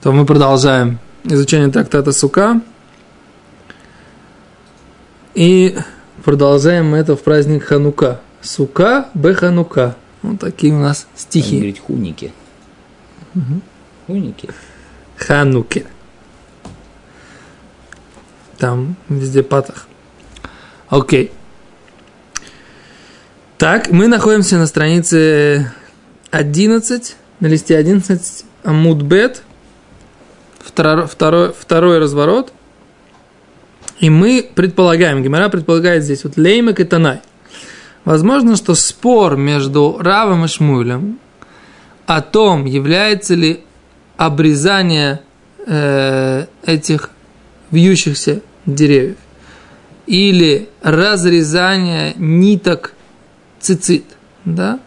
то мы продолжаем изучение трактата Сука. И продолжаем мы это в праздник Ханука. Сука бе Ханука. Вот такие у нас стихи. говорить хуники. Угу. Хуники. Хануке. Там везде патах. Окей. Так, мы находимся на странице 11, на листе 11, Амудбет, второй, второй, второй разворот. И мы предполагаем, Гимара предполагает здесь вот Леймек и Танай. Возможно, что спор между Равом и Шмулем о том, является ли обрезание э, этих вьющихся деревьев или разрезание ниток цицит, да,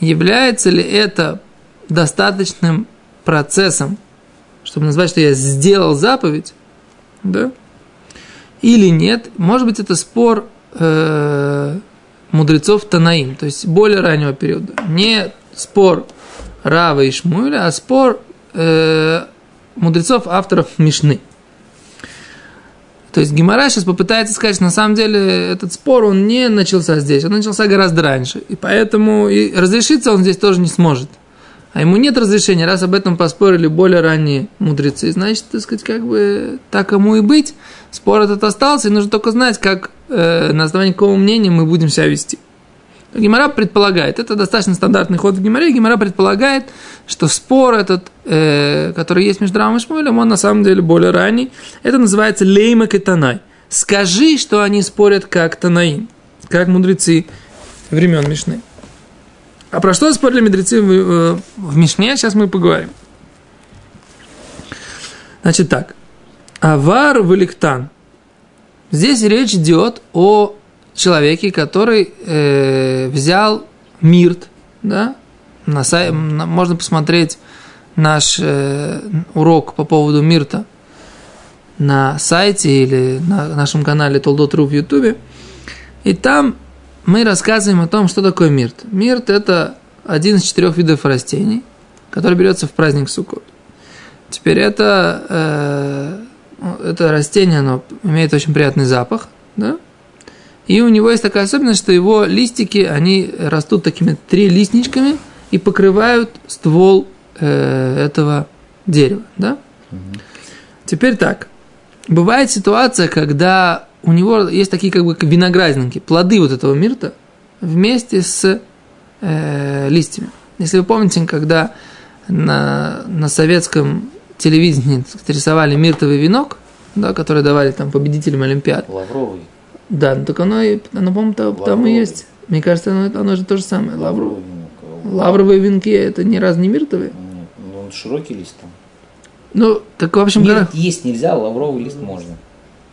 является ли это достаточным процессом, чтобы назвать, что я сделал заповедь, да, или нет, может быть, это спор э, мудрецов Танаим, то есть более раннего периода. Не спор Рава и Шмуэля, а спор э, мудрецов, авторов Мишны. То есть Гимара сейчас попытается сказать, что на самом деле этот спор, он не начался здесь, он начался гораздо раньше. И поэтому и разрешиться он здесь тоже не сможет. А ему нет разрешения, раз об этом поспорили более ранние мудрецы. Значит, так сказать, как бы так ему и быть. Спор этот остался, и нужно только знать, как э, на основании какого мнения мы будем себя вести. Гимара предполагает, это достаточно стандартный ход в Гимаре, Гимара предполагает, что спор этот, э, который есть между Рамом и Шмуэлем, он на самом деле более ранний. Это называется леймак и танай. Скажи, что они спорят как танаим, как мудрецы времен Мишны. А про что спорили мудрецы в, в, в Мишне, сейчас мы поговорим. Значит так. Авар Валиктан. Здесь речь идет о человеке, который э, взял мирт, да, на сай, на, можно посмотреть наш э, урок по поводу мирта на сайте или на нашем канале Толдотру в Ютубе. И там мы рассказываем о том, что такое мирт. Мирт – это один из четырех видов растений, который берется в праздник Суккот. Теперь это, э, это растение, оно имеет очень приятный запах, да? И у него есть такая особенность, что его листики, они растут такими три листничками и покрывают ствол э, этого дерева, да? Угу. Теперь так. Бывает ситуация, когда у него есть такие как бы виноградинки, плоды вот этого мирта вместе с э, листьями. Если вы помните, когда на, на советском телевидении рисовали миртовый венок, да, который давали там победителям Олимпиад. Лавровый. Да, ну так оно, и, оно по-моему, там, там и есть. Мне кажется, оно, оно же то же самое. Лавровый. Лавровые венки, это ни разу не миртовые? Нет, ну он широкий лист там. Ну, так в общем... Мирт когда... есть нельзя, лавровый лист можно.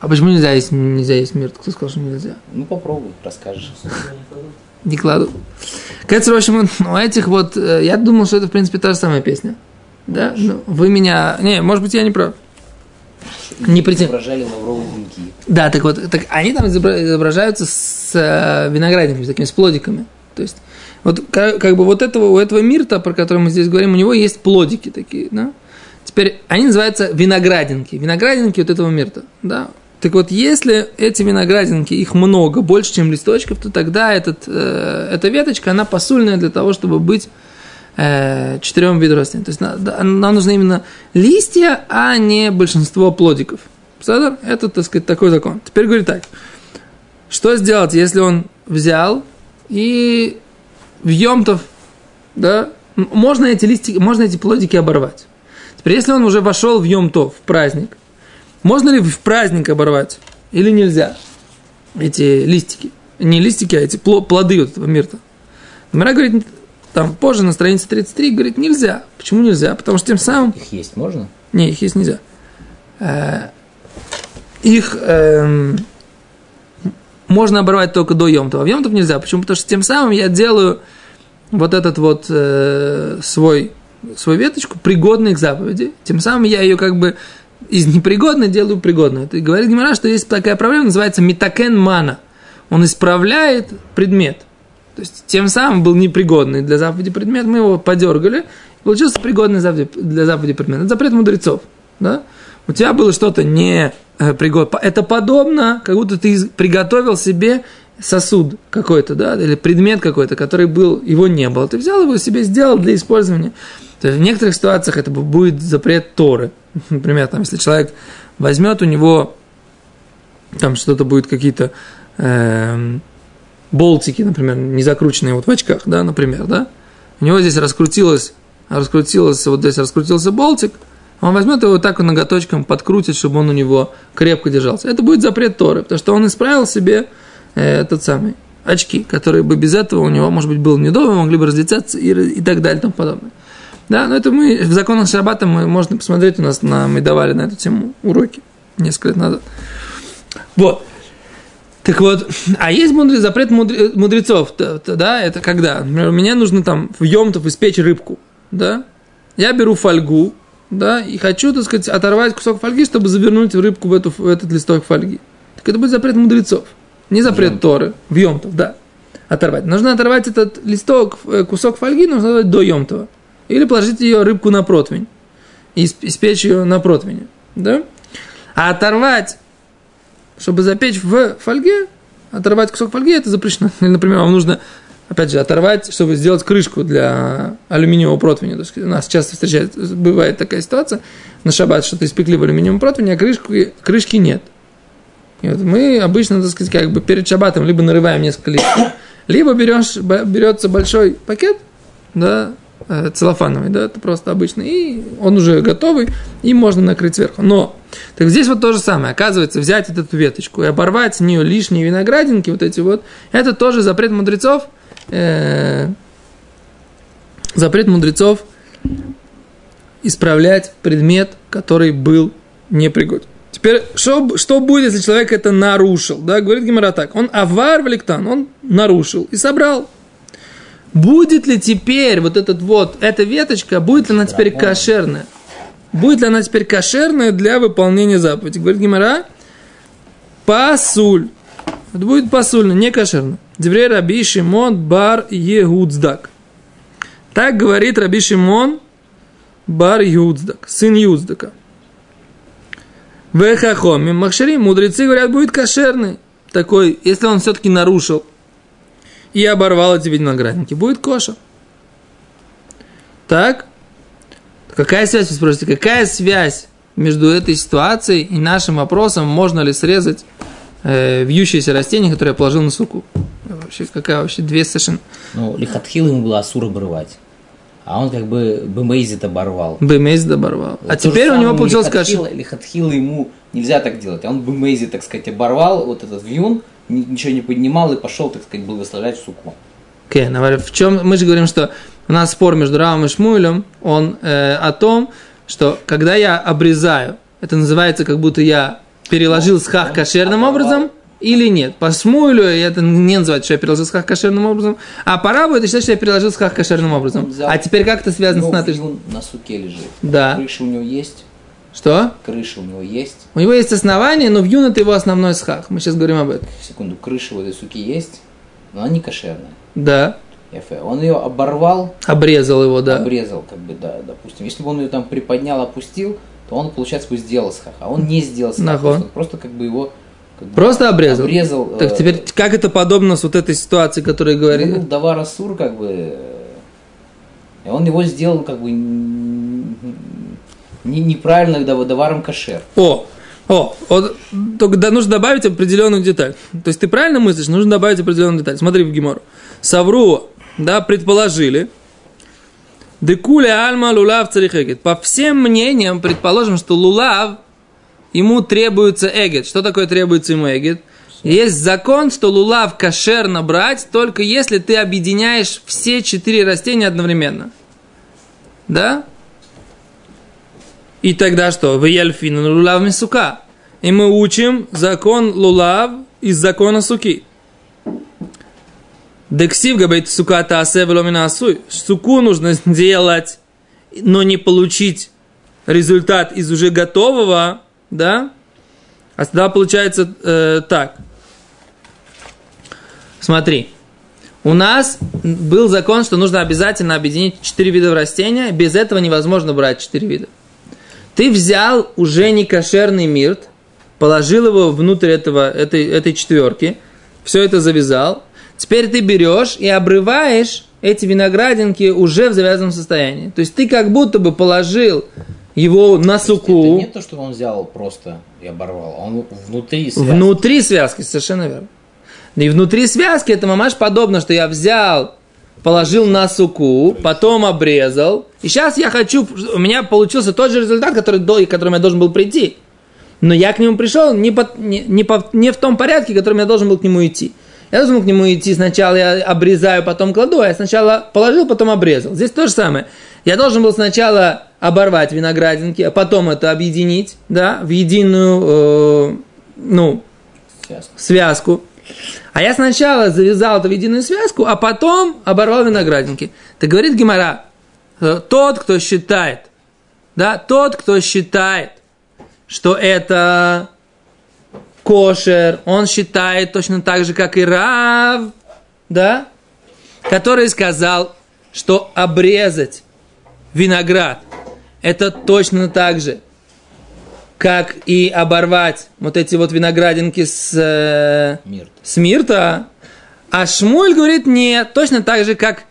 А почему нельзя есть, нельзя есть мирт? Кто сказал, что нельзя? Ну попробуй, расскажешь. Не кладу. Кажется, в общем, у этих вот... э, Я думал, что это, в принципе, та же самая песня. Да? Ну, вы меня... Не, может быть, я не прав. Не прийти. Изображали лавровые венки. Да, так вот, так они там изобра- изображаются с э, виноградниками, с такими с плодиками. То есть, вот как, как бы вот этого, у этого мирта, про который мы здесь говорим, у него есть плодики такие, да? Теперь они называются виноградинки. Виноградинки вот этого мирта, да? Так вот, если эти виноградинки, их много, больше, чем листочков, то тогда этот, э, эта веточка, она посульная для того, чтобы быть э, четырем видам растений. То есть на- да, нам нужны именно листья, а не большинство плодиков. Это, так сказать, такой закон. Теперь говорит так. Что сделать, если он взял и в Йомтов, да, можно эти листики, можно эти плодики оборвать. Теперь, если он уже вошел в Йомтов, в праздник, можно ли в праздник оборвать или нельзя эти листики? Не листики, а эти пло- плоды вот этого мирта. Мара говорит, там позже на странице 33 говорит, нельзя. Почему нельзя? Потому что тем самым... Их есть можно? Не, их есть нельзя. Э, Их эм, можно оборвать только до Йомтова. А в Йомтов нельзя. Почему? Потому что тем самым я делаю вот этот вот э, свой, свою веточку пригодной к заповеди. Тем самым я ее как бы из непригодной делаю пригодной. Это говорит Гимара, что есть такая проблема, называется метакен мана. Он исправляет предмет. То есть тем самым был непригодный для заповеди предмет, мы его подергали, Получился пригодный для заповеди предмет. Это запрет мудрецов. Да? У тебя было что-то не э, пригодно. Это подобно, как будто ты приготовил себе сосуд какой-то, да, или предмет какой-то, который был, его не было. Ты взял его себе, сделал для использования. То есть в некоторых ситуациях это бу- будет запрет Торы. Например, там, если человек возьмет у него там что-то будет какие-то эм, болтики, например, не закрученные вот в очках, да, например, да, у него здесь раскрутилось, раскрутилось, вот здесь раскрутился болтик, он возьмет его вот так ноготочком, подкрутит, чтобы он у него крепко держался. Это будет запрет Торы, потому что он исправил себе э, этот самый очки, которые бы без этого у него, может быть, было неудобно, могли бы разлететься и, и так далее и тому подобное. Да, но это мы в законах Шаббата мы, можно посмотреть, у нас на, мы давали на эту тему уроки несколько лет назад. Вот. Так вот, а есть мудрый, запрет мудре- мудрецов, да, это когда? Например, мне нужно там в Йомтов испечь рыбку, да, я беру фольгу, да, и хочу, так сказать, оторвать кусок фольги, чтобы завернуть рыбку в, эту, в этот листок фольги. Так это будет запрет мудрецов, не запрет Йомтов. Торы, в Йомтов, да, оторвать. Нужно оторвать этот листок, э, кусок фольги, нужно оторвать до Йомтова. Или положить ее рыбку на противень и исп- испечь ее на противне, да. А оторвать чтобы запечь в фольге, оторвать кусок фольги, это запрещено. Или, например, вам нужно, опять же, оторвать, чтобы сделать крышку для алюминиевого противня. То есть у нас часто встречается, бывает такая ситуация на шаббат, что-то испекли в алюминиевом противне, а крышки, крышки нет. И вот мы обычно, так сказать, как бы перед шаббатом либо нарываем несколько листьев, либо берешь, берется большой пакет, да, целлофановый, да, это просто обычный, и он уже готовый, и можно накрыть сверху. Но, так здесь вот то же самое, оказывается, взять эту веточку и оборвать с нее лишние виноградинки, вот эти вот, это тоже запрет мудрецов, э, запрет мудрецов исправлять предмет, который был непригоден. Теперь, что, что будет, если человек это нарушил? Да, говорит Гимара так. Он авар валиктан, он нарушил и собрал. Будет ли теперь вот этот вот, эта веточка, будет ли она теперь кошерная? Будет ли она теперь кошерная для выполнения заповеди? Говорит Гимара, пасуль. Это будет пасульно, не кошерно. Деврей Раби Шимон бар Егудздак. Так говорит Раби Шимон бар Егудздак, сын Юздака. Вехахоми Махшари, мудрецы говорят, будет кошерный. Такой, если он все-таки нарушил и оборвал эти виноградники, будет кошер. Так? Какая связь, вы спросите, какая связь между этой ситуацией и нашим вопросом, можно ли срезать э, вьющееся растение, которое я положил на суку? Вообще, какая вообще две совершенно... Ну, лихатхил ему было асур обрывать. А он как бы бемейзит оборвал. Бемейз оборвал. А Вот же теперь у него получилось лихатхил- кашер. Лихатхил ему нельзя так делать. А он бемейзи, так сказать, оборвал вот этот вьюн, ничего не поднимал и пошел, так сказать, благословлять суку. Окей, okay, в чем мы же говорим, что у нас спор между Равом и Шмуэлем, он э, о том, что когда я обрезаю, это называется, как будто я переложил схах кошерным образом или нет. По Шмуэлю это не называется, что я переложил схах кошерным образом, а по Раву это считать, что я переложил схах кошерным образом. А теперь как это связано Ну, с натой? вьюн на суке лежит. Да. Крыша у него есть. Что? Крыша у него есть. У него есть основание, но вьюн это его основной схах. Мы сейчас говорим об этом. Секунду, крыша в этой суке есть, но она не кошерная. Да. Он ее оборвал, Обрезал его, да. обрезал, как бы, да, допустим. Если бы он ее там приподнял, опустил, то он, получается, бы сделал схах. А он не сделал схах. Нахуй. Просто, просто как бы его Просто обрезал. обрезал. Так э, теперь как это подобно с вот этой ситуации, которая говорит? Ну, Давар Асур, как бы, э, и он его сделал, как бы, не- неправильно дав- Даваром Кашер. О, о, вот, только да, нужно добавить определенную деталь. То есть ты правильно мыслишь, нужно добавить определенную деталь. Смотри в Гимору. Савру, да, предположили. Декуля альма лулав царихегет. По всем мнениям, предположим, что лулав, ему требуется эгет. Что такое требуется ему эгет? Есть закон, что лулав кошерно брать, только если ты объединяешь все четыре растения одновременно. Да? И тогда что? В Ельфин лулав мисука. И мы учим закон лулав из закона суки. Дексив габайт сука таасе асуй. Суку нужно сделать, но не получить результат из уже готового, да? А тогда получается э, так. Смотри. у нас был закон, что нужно обязательно объединить четыре вида растения. Без этого невозможно брать четыре вида. Ты взял уже не кошерный мирт, положил его внутрь этого, этой, этой четверки, все это завязал. Теперь ты берешь и обрываешь эти виноградинки уже в завязанном состоянии. То есть ты как будто бы положил его на суку. Это не то, что он взял просто и оборвал, он внутри связки. Внутри связки, совершенно верно. И внутри связки это мамаш подобно, что я взял, положил на суку, потом обрезал. И сейчас я хочу, у меня получился тот же результат, который, до, к которому я должен был прийти. Но я к нему пришел не, по, не, не, по, не в том порядке, которым я должен был к нему идти. Я должен был к нему идти, сначала я обрезаю, потом кладу, а я сначала положил, потом обрезал. Здесь то же самое. Я должен был сначала оборвать виноградинки, а потом это объединить, да, в единую, э, ну, связку. связку. А я сначала завязал это в единую связку, а потом оборвал виноградинки. Так говорит Гимара, э, тот, кто считает, да, тот, кто считает, что это кошер, он считает точно так же, как и Рав, да, который сказал, что обрезать виноград это точно так же, как и оборвать вот эти вот виноградинки с, э, Мирт. с мирта. А Шмуль говорит, нет, точно так же, как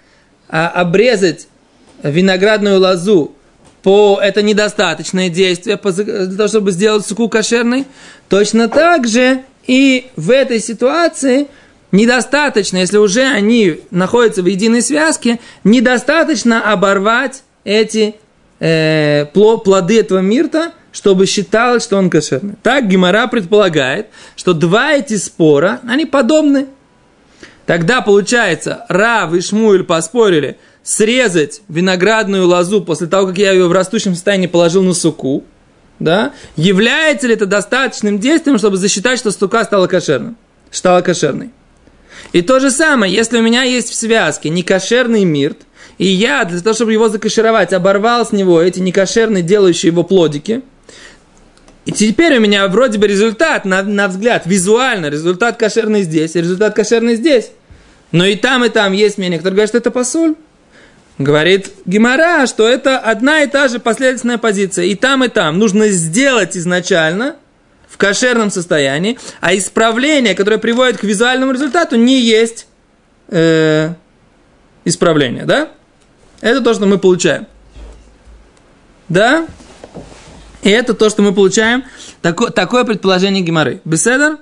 а, обрезать виноградную лозу по это недостаточное действие для того, чтобы сделать суку кошерной. Точно так же и в этой ситуации недостаточно, если уже они находятся в единой связке, недостаточно оборвать эти э, плоды этого мирта, чтобы считалось, что он кошерный. Так Гимара предполагает, что два эти спора, они подобны. Тогда получается, Рав и Шмуэль поспорили срезать виноградную лозу после того, как я ее в растущем состоянии положил на суку, да, является ли это достаточным действием, чтобы засчитать, что сука стала кошерной? Стала кошерной. И то же самое, если у меня есть в связке некошерный мирт, и я, для того, чтобы его закашировать, оборвал с него эти некошерные, делающие его плодики – и теперь у меня вроде бы результат, на, на взгляд, визуально, результат кошерный здесь, результат кошерный здесь. Но и там, и там есть мнение, который говорит, что это посуль. Говорит Гимара, что это одна и та же последовательная позиция. И там, и там нужно сделать изначально в кошерном состоянии, а исправление, которое приводит к визуальному результату, не есть э, исправление, да? Это то, что мы получаем. Да? И это то, что мы получаем. Такое, такое предположение Гимары. Беседер?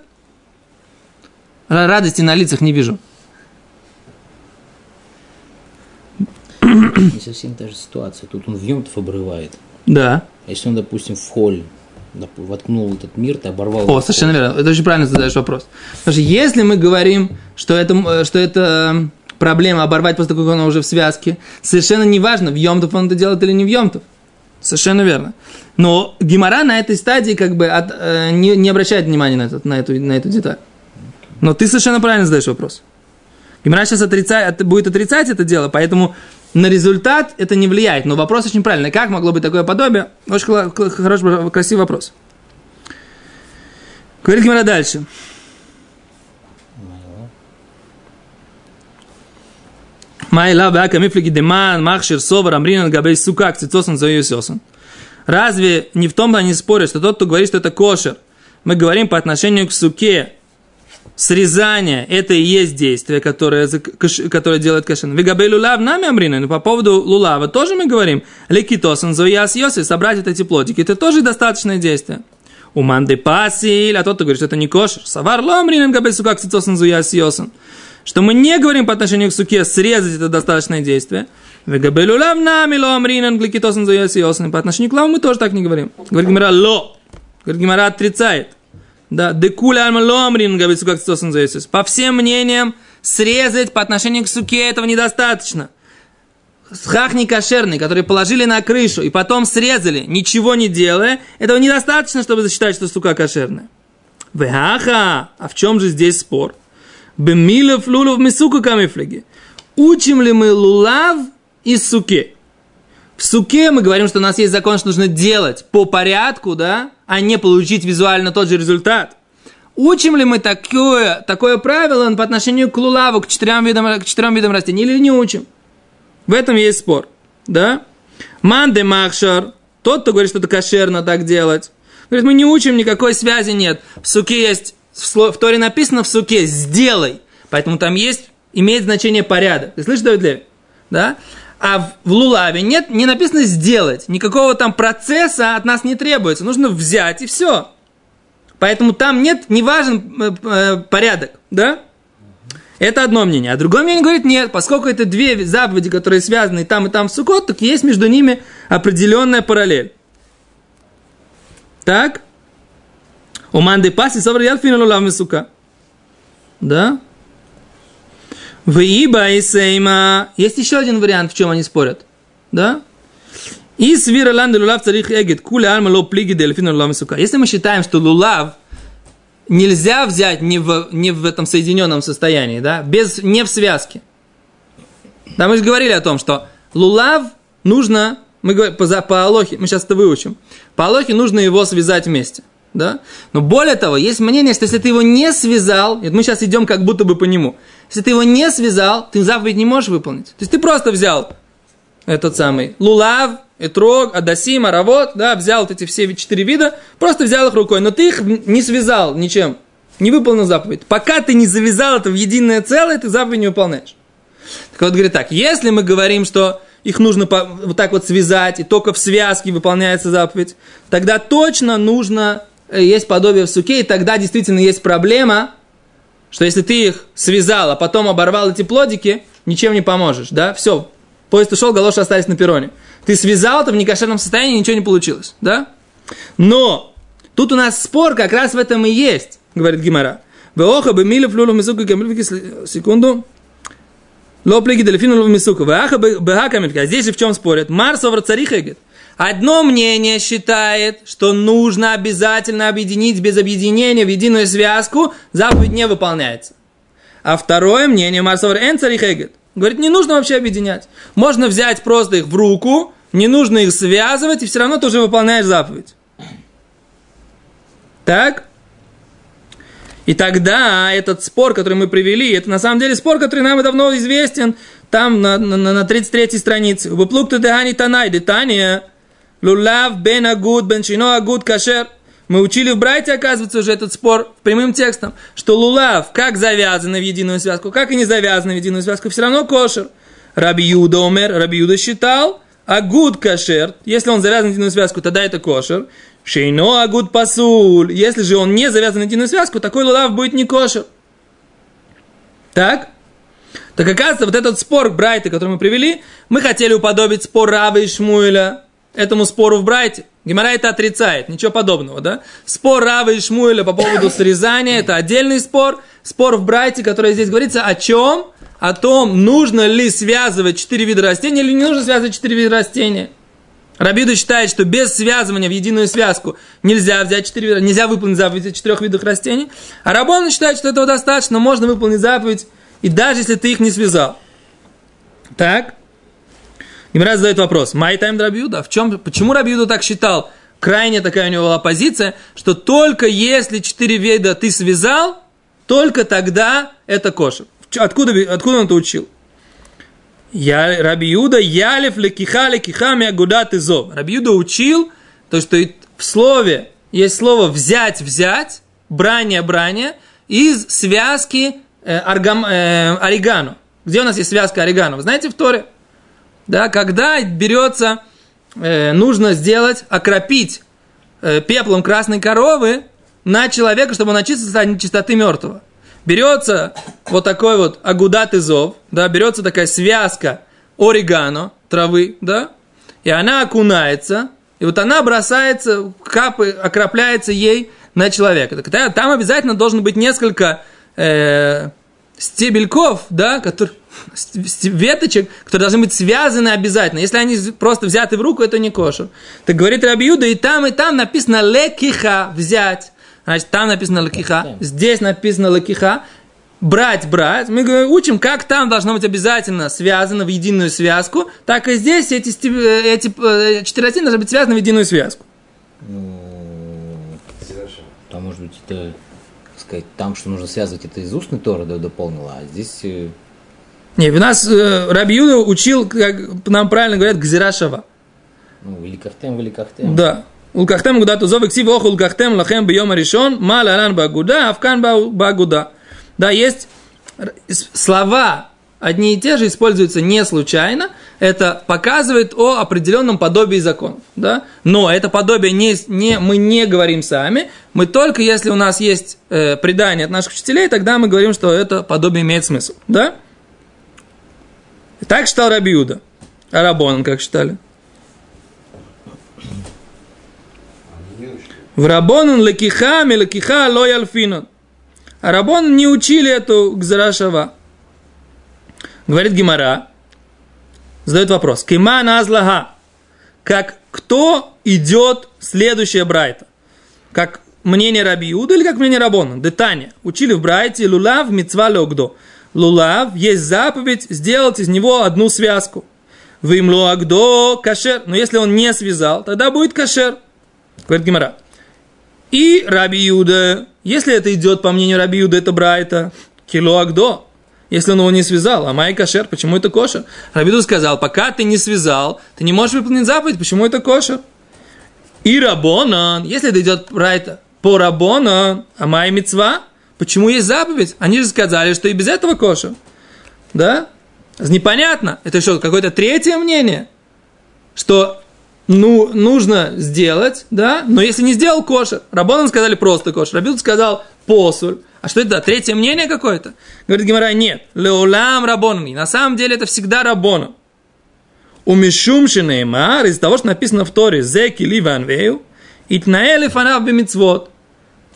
Радости на лицах не вижу. Не совсем та же ситуация. Тут он в Йомтов обрывает. Да. А если он, допустим, в холь воткнул этот мир, ты оборвал. О, совершенно верно. Это очень правильно задаешь вопрос. Потому что если мы говорим, что это, что это проблема оборвать после того, как он уже в связке, совершенно неважно, в Йомтов он это делает или не в Йомтов. Совершенно верно. Но Гимара на этой стадии как бы от, э, не, не обращает внимания на, этот, на, эту, на эту деталь. Но ты совершенно правильно задаешь вопрос. Гимара сейчас отрицает, будет отрицать это дело, поэтому на результат это не влияет. Но вопрос очень правильный. Как могло быть такое подобие? Очень хороший, красивый вопрос. Говорит Гимара дальше. Майла бака мифлиги деман махшир совар амринан габей сука кцицосан зоюсосан. Разве не в том они спорят, что тот, кто говорит, что это кошер, мы говорим по отношению к суке, срезание, это и есть действие, которое, которое делает кашин. Вегабей лулав нами амрина, но по поводу лулава тоже мы говорим, лекитосан зояс йоси, собрать эти плодики, это тоже достаточное действие. У манды пасиль, а тот, кто говорит, что это не кошер, савар ломринен габей сука кцицосан зояс йосан. Что мы не говорим по отношению к суке, срезать это достаточное действие. Вегабелулав нами ло амринан гликитосен зоясиосен. По отношению к лаву мы тоже так не говорим. Говорит Гимара ло. Говорит Гимара отрицает. Да, декуля альма ло амринан гликитосен зоясиосен. По всем мнениям, срезать по отношению к суке этого недостаточно. Схах кошерный, который положили на крышу и потом срезали, ничего не делая, этого недостаточно, чтобы засчитать, что сука кошерная. Веха, а в чем же здесь спор? Бемилов лулов мисука камифлеги. Учим ли мы лулав из суке. В суке мы говорим, что у нас есть закон, что нужно делать по порядку, да, а не получить визуально тот же результат. Учим ли мы такое, такое правило по отношению к лулаву, к четырем видам, к четырем видам растений, или не учим? В этом есть спор. Да? Манде Махшар, тот, кто говорит, что это кошерно так делать, говорит, мы не учим, никакой связи нет. В суке есть, в Торе написано в суке «сделай», поэтому там есть, имеет значение порядок. Ты слышишь, Давид Леви? Да? А в лулаве нет, не написано сделать. Никакого там процесса от нас не требуется. Нужно взять и все. Поэтому там нет, не важен э, э, порядок, да? Это одно мнение. А другое мнение говорит, нет, поскольку это две заповеди, которые связаны и там, и там в Сукот, так есть между ними определенная параллель. Так? У манды паси собр ялфину сука. Да? В Иба и Сейма. Есть еще один вариант, в чем они спорят. Да? И свира ланды лулав царих эгет. Куля альма ло плиги дельфину лулав сука. Если мы считаем, что лулав нельзя взять не в, не в этом соединенном состоянии, да, без, не в связке. Да, мы же говорили о том, что лулав нужно, мы говорим, по, по Алохе, мы сейчас это выучим, по Алохе нужно его связать вместе. Да? Но более того, есть мнение, что если ты его не связал, мы сейчас идем как будто бы по нему, если ты его не связал, ты заповедь не можешь выполнить. То есть ты просто взял этот самый лулав, этрог, адасим, аравот, да, взял вот эти все четыре вида, просто взял их рукой, но ты их не связал ничем, не выполнил заповедь. Пока ты не завязал это в единое целое, ты заповедь не выполняешь. Так вот, говорит так, если мы говорим, что их нужно вот так вот связать, и только в связке выполняется заповедь, тогда точно нужно, есть подобие в суке, и тогда действительно есть проблема, что если ты их связал, а потом оборвал эти плодики, ничем не поможешь, да, все, поезд ушел, галоши остались на перроне. Ты связал это в некошерном состоянии, ничего не получилось, да? Но тут у нас спор как раз в этом и есть, говорит Гимара. Веоха бы милев лулу мисуку секунду. Лоплиги дельфину лулу мисуку. Веаха бы Здесь же в чем спорят? Марсовр царихегет. Одно мнение считает, что нужно обязательно объединить без объединения в единую связку, заповедь не выполняется. А второе мнение Марсовар Энцарихегет. Говорит, не нужно вообще объединять. Можно взять просто их в руку, не нужно их связывать, и все равно ты уже выполняешь заповедь. Так? И тогда этот спор, который мы привели, это на самом деле спор, который нам давно известен, там на, на, на 33 странице. Выплук ты дегани танай, детания, лулав бен агуд, бен шино агуд кашер. Мы учили в Брайте, оказывается, уже этот спор прямым текстом, что лулав как завязаны в единую связку, как и не завязаны в единую связку, все равно кошер. Раби Юда умер, Раби Юда считал, агуд кашер, если он завязан в единую связку, тогда это кошер. Шейно агуд пасуль, если же он не завязан в единую связку, такой лулав будет не кошер. Так? Так оказывается, вот этот спор Брайта, который мы привели, мы хотели уподобить спор Рава и Шмуэля этому спору в Брайте. Гимара это отрицает, ничего подобного, да? Спор Рава и Шмуэля по поводу срезания, это отдельный спор. Спор в Брайте, который здесь говорится о чем? О том, нужно ли связывать четыре вида растений или не нужно связывать четыре вида растения. Рабиду считает, что без связывания в единую связку нельзя взять четыре вида, нельзя выполнить заповедь четырех видов растений. А Рабон считает, что этого достаточно, можно выполнить заповедь, и даже если ты их не связал. Так? Гимара задает вопрос. Май тайм Рабиуда. В чем, почему Рабиуда так считал? Крайне такая у него была позиция, что только если четыре вида ты связал, только тогда это кошер. Откуда, откуда он это учил? Я, Раби Юда, ялев лекиха лекиха миагудат изов. Раби Юда учил, то, что в слове есть слово взять, взять, брание, брание, из связки э, аргам, э, орегано. Где у нас есть связка орегано? Вы знаете в Торе? Да, когда берется, э, нужно сделать, окропить э, пеплом красной коровы на человека, чтобы он очистился от чистоты мертвого берется вот такой вот агудат изов, да, берется такая связка орегано, травы, да, и она окунается, и вот она бросается, капы, окропляется ей на человека. Так, там обязательно должно быть несколько э, стебельков, да, которые, веточек, которые должны быть связаны обязательно. Если они просто взяты в руку, это не кошер. Так говорит Рабиуда, и там, и там написано лекиха, взять. Значит, там написано лакиха, здесь написано лакиха. Брать, брать. Мы учим, как там должно быть обязательно связано в единую связку, так и здесь эти, э, эти э, четыре растения должны быть связаны в единую связку. Ну, там, может быть, это сказать, там, что нужно связывать это из устной Торы дополнила, а здесь... э, Не, у нас э, Раби Юда учил, как нам правильно говорят, Гзирашава. Ну, великахтем, великахтем. Да. Улкахтем гуда тузов иксив ох улкахтем лахем бьема решен, ма лалан багуда, авкан ба- багуда. Да, есть слова одни и те же используются не случайно. Это показывает о определенном подобии законов. Да? Но это подобие не, не, мы не говорим сами. Мы только если у нас есть э, предание от наших учителей, тогда мы говорим, что это подобие имеет смысл. Да? Так считал Рабиуда. А Рабон как считали? В Рабонан лекиха мелекиха ло ялфинон. А Рабон не учили эту гзарашава. Говорит Гимара, задает вопрос. Кима назлага. Как кто идет следующая Брайта? Как мнение Раби Иуда или как мнение Рабона? Детания. Учили в Брайте лулав мецва леогдо. Лулав есть заповедь сделать из него одну связку. Вимло агдо кашер. Но если он не связал, тогда будет кашер. Говорит Гимара. И Раби Юда, если это идет по мнению Раби Юда, это Брайта, кило агдо. Если он его не связал, а май кошер, почему это кошер? Раби Юда сказал, пока ты не связал, ты не можешь выполнить заповедь, почему это кошер? И Рабонан, если это идет Брайта, по Рабонан, а май мецва, почему есть заповедь? Они же сказали, что и без этого кошер. Да? Непонятно. Это что, какое-то третье мнение? Что ну, нужно сделать, да, но если не сделал кошер, Рабонан сказали просто кошер, Рабиуд сказал посуль, а что это, третье мнение какое-то? Говорит Гимара, нет, леулам рабонан, на самом деле это всегда рабонан. У Мишум Шинеймар, из того, что написано в Торе, Зеки Ливанвею, и Тнаэли Фанав Бемицвод.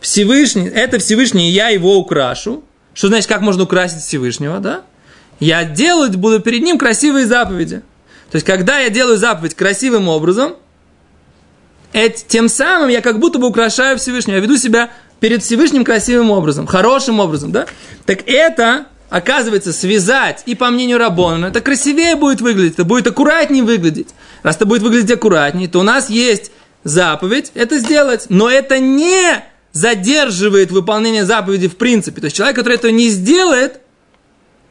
Всевышний, это Всевышний, и я его украшу. Что значит, как можно украсить Всевышнего, да? Я делать буду перед ним красивые заповеди. То есть, когда я делаю заповедь красивым образом, эт- тем самым я как будто бы украшаю Всевышнего. Я веду себя перед Всевышним красивым образом, хорошим образом, да? Так это, оказывается, связать, и по мнению Рабона, это красивее будет выглядеть, это будет аккуратнее выглядеть. Раз это будет выглядеть аккуратнее, то у нас есть заповедь это сделать, но это не задерживает выполнение заповеди в принципе. То есть человек, который этого не сделает,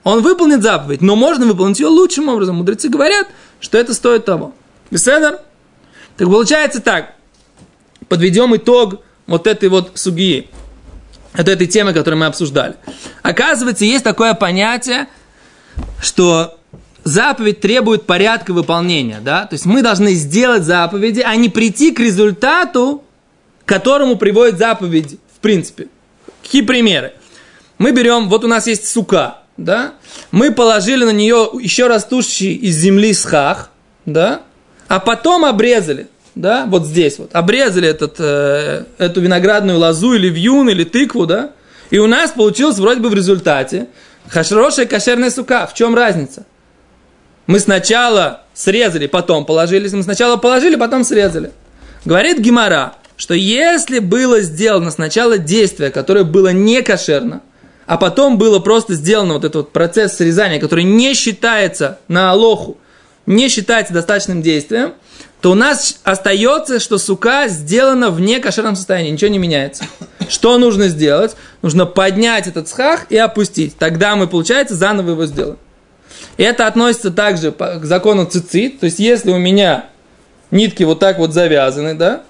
он выполнит заповедь, но можно выполнить ее лучшим образом. Мудрецы говорят, что это стоит того. Беседер? Так получается так. Подведем итог вот этой вот сугии. От этой темы, которую мы обсуждали. Оказывается, есть такое понятие, что заповедь требует порядка выполнения. Да? То есть мы должны сделать заповеди, а не прийти к результату, к которому приводит заповедь в принципе. Какие примеры? Мы берем, вот у нас есть сука, да? Мы положили на нее еще растущий из земли схах, да? А потом обрезали, да? Вот здесь вот. Обрезали этот, э, эту виноградную лозу или вьюн, или тыкву, да? И у нас получилось вроде бы в результате хашрошая кошерная сука. В чем разница? Мы сначала срезали, потом положили. Мы сначала положили, потом срезали. Говорит Гимара, что если было сделано сначала действие, которое было не кошерно, а потом было просто сделано вот этот вот процесс срезания, который не считается на алоху, не считается достаточным действием, то у нас остается, что сука сделана в некошерном состоянии, ничего не меняется. Что нужно сделать? Нужно поднять этот схах и опустить. Тогда мы, получается, заново его сделаем. И это относится также к закону цицит. То есть, если у меня нитки вот так вот завязаны, да,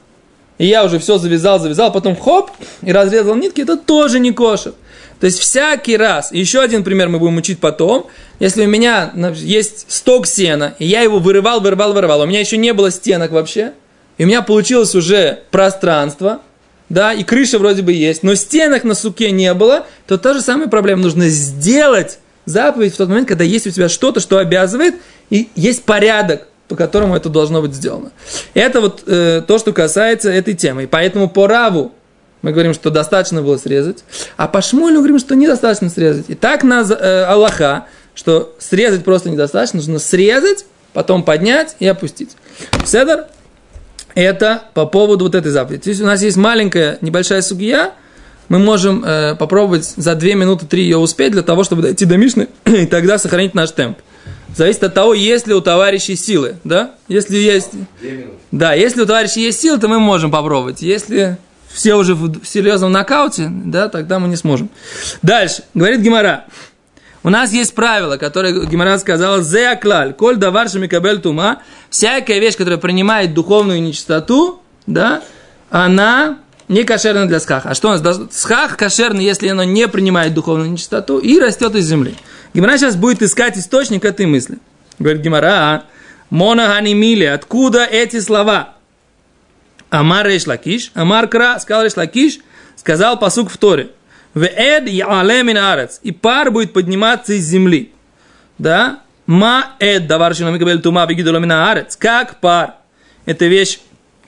и я уже все завязал, завязал, потом хоп, и разрезал нитки, это тоже не кошер. То есть всякий раз, еще один пример мы будем учить потом, если у меня есть сток сена, и я его вырывал, вырывал, вырывал, у меня еще не было стенок вообще, и у меня получилось уже пространство, да, и крыша вроде бы есть, но стенок на суке не было, то та же самая проблема. Нужно сделать заповедь в тот момент, когда есть у тебя что-то, что обязывает, и есть порядок, по которому это должно быть сделано. Это вот э, то, что касается этой темы. И поэтому по Раву мы говорим, что достаточно было срезать, а по Шмулю говорим, что недостаточно срезать. И так на э, Аллаха, что срезать просто недостаточно, нужно срезать, потом поднять и опустить. Седер – это по поводу вот этой заповеди. То есть у нас есть маленькая, небольшая сугия, мы можем э, попробовать за 2 минуты 3 ее успеть для того, чтобы дойти до Мишны, и тогда сохранить наш темп. Зависит от того, есть ли у товарищей силы, да? Если есть... Да, если у товарища есть силы, то мы можем попробовать. Если все уже в серьезном нокауте, да, тогда мы не сможем. Дальше, говорит Гимара. У нас есть правило, которое Гемара сказала, «זה כל דבר שמקבל טומאה», всякая вещь, которая принимает духовную нечистоту, да, она не кошерна для схаха. А что у нас? Схах кошерный, если оно не принимает духовную нечистоту и растет из земли. Гемара сейчас будет искать источник этой мысли. Говорит Гемара, מנא הני מילי, откуда эти слова? אמר ריש לקיש, אמר קרא, сказал Реш Лакиш, сказал посук в Торе. В эд ялемин арец. И пар будет подниматься из земли. Да? Ма эд давар шинамикабель тума бигидоломина арец. Как пар. Это вещь,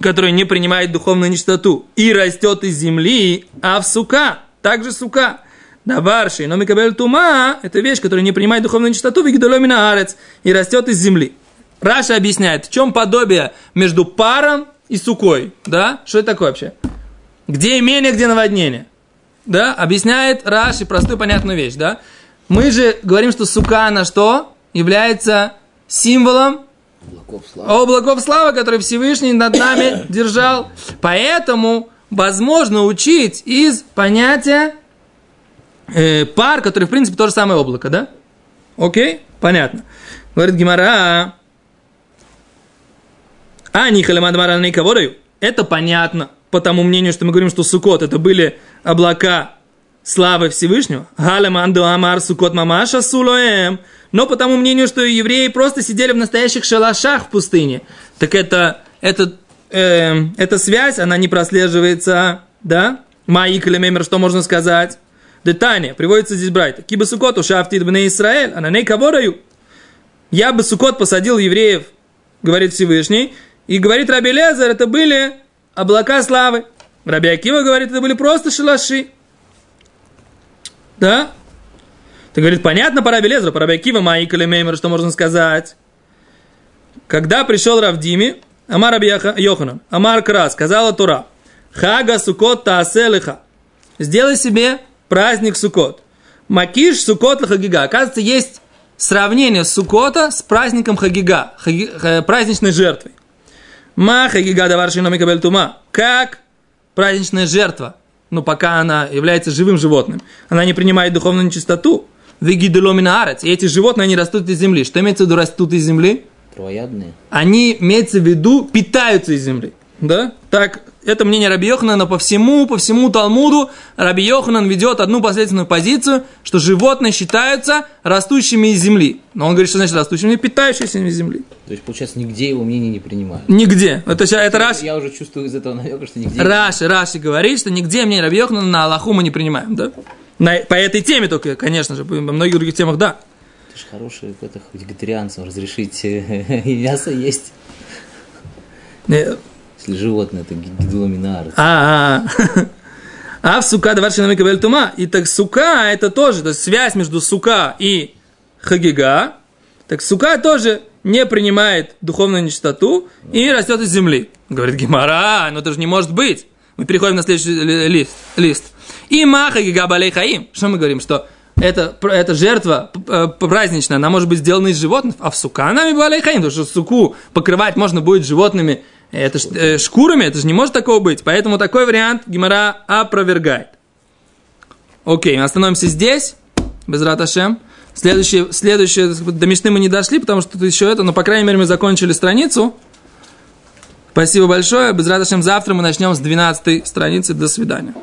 которая не принимает духовную нечистоту и растет из земли, а в сука. Также сука. Давар шинамикабель тума. Это вещь, которая не принимает духовную нечистоту бигидоломина арец. И растет из земли. Раша объясняет, в чем подобие между паром и сукой. Да? Что это такое вообще? Где имение, где наводнение? да, объясняет Раши простую понятную вещь, да. Мы же говорим, что сука на что является символом облаков славы, облаков славы который Всевышний над нами держал. Поэтому возможно учить из понятия э, пар, который в принципе то же самое облако, да? Окей? Понятно. Говорит Гимара. А, Нихалемадмара Нейкаводаю. Это понятно по тому мнению, что мы говорим, что Сукот это были облака славы Всевышнего. Галеманду Амар Сукот Мамаша Сулоем. Но по тому мнению, что евреи просто сидели в настоящих шалашах в пустыне. Так это, это, э, эта связь, она не прослеживается, да? Маик или что можно сказать? Детание, приводится здесь брать. Киба Сукот ушафтит бне Израиль, а на ней? Я бы Сукот посадил евреев, говорит Всевышний, и говорит Раби Лезер, это были облака славы. Раби Акива говорит, это были просто шалаши. Да? Ты говорит, понятно по Раби Лезеру, по Раби Акива, Маик Меймер, что можно сказать. Когда пришел Равдими, Амар Раби Йоханан, Амар Кра, сказала Тура, Хага Сукот Тааселиха. Сделай себе праздник Сукот. Макиш Сукот Хагига. Оказывается, есть сравнение Сукота с праздником Хагига, хаги, праздничной жертвой. Ма Хагига Даваршина Микабель Тума. Как праздничная жертва, но пока она является живым животным, она не принимает духовную нечистоту, и эти животные, они растут из земли. Что имеется в виду растут из земли? Травоядные. Они, имеется в виду, питаются из земли. Да? Так это мнение Раби Йоханана по всему, по всему Талмуду. Раби Йоханан ведет одну последовательную позицию, что животные считаются растущими из земли. Но он говорит, что значит растущими, питающимися из земли. То есть, получается, нигде его мнение не принимают. Нигде. Это, это Раши. Я уже чувствую из этого намека, что нигде. Раши, Раши говорит, что нигде мнение Раби Йоханана на Аллаху мы не принимаем. Да? На, по этой теме только, конечно же, по многих других темах, да. Это же хороший это, вегетарианцам разрешить мясо есть. Если животное, это гидуламинар. А, а, а в сука давар шинами кабель тума. И так сука это тоже, то есть связь между сука и хагига. Так сука тоже не принимает духовную нечистоту и растет из земли. Говорит Гимара, но это же не может быть. Мы переходим на следующий лист. лист. И маха гига балей хаим. Что мы говорим? Что это, это жертва праздничная, она может быть сделана из животных, а в сука нами балей хаим, потому что суку покрывать можно будет животными это э, шкурами, это же не может такого быть. Поэтому такой вариант Гимара опровергает. Окей, остановимся здесь. Без раташем. Следующее, следующее, до Мишны мы не дошли, потому что тут еще это, но, по крайней мере, мы закончили страницу. Спасибо большое. Без раташем завтра мы начнем с 12 страницы. До свидания.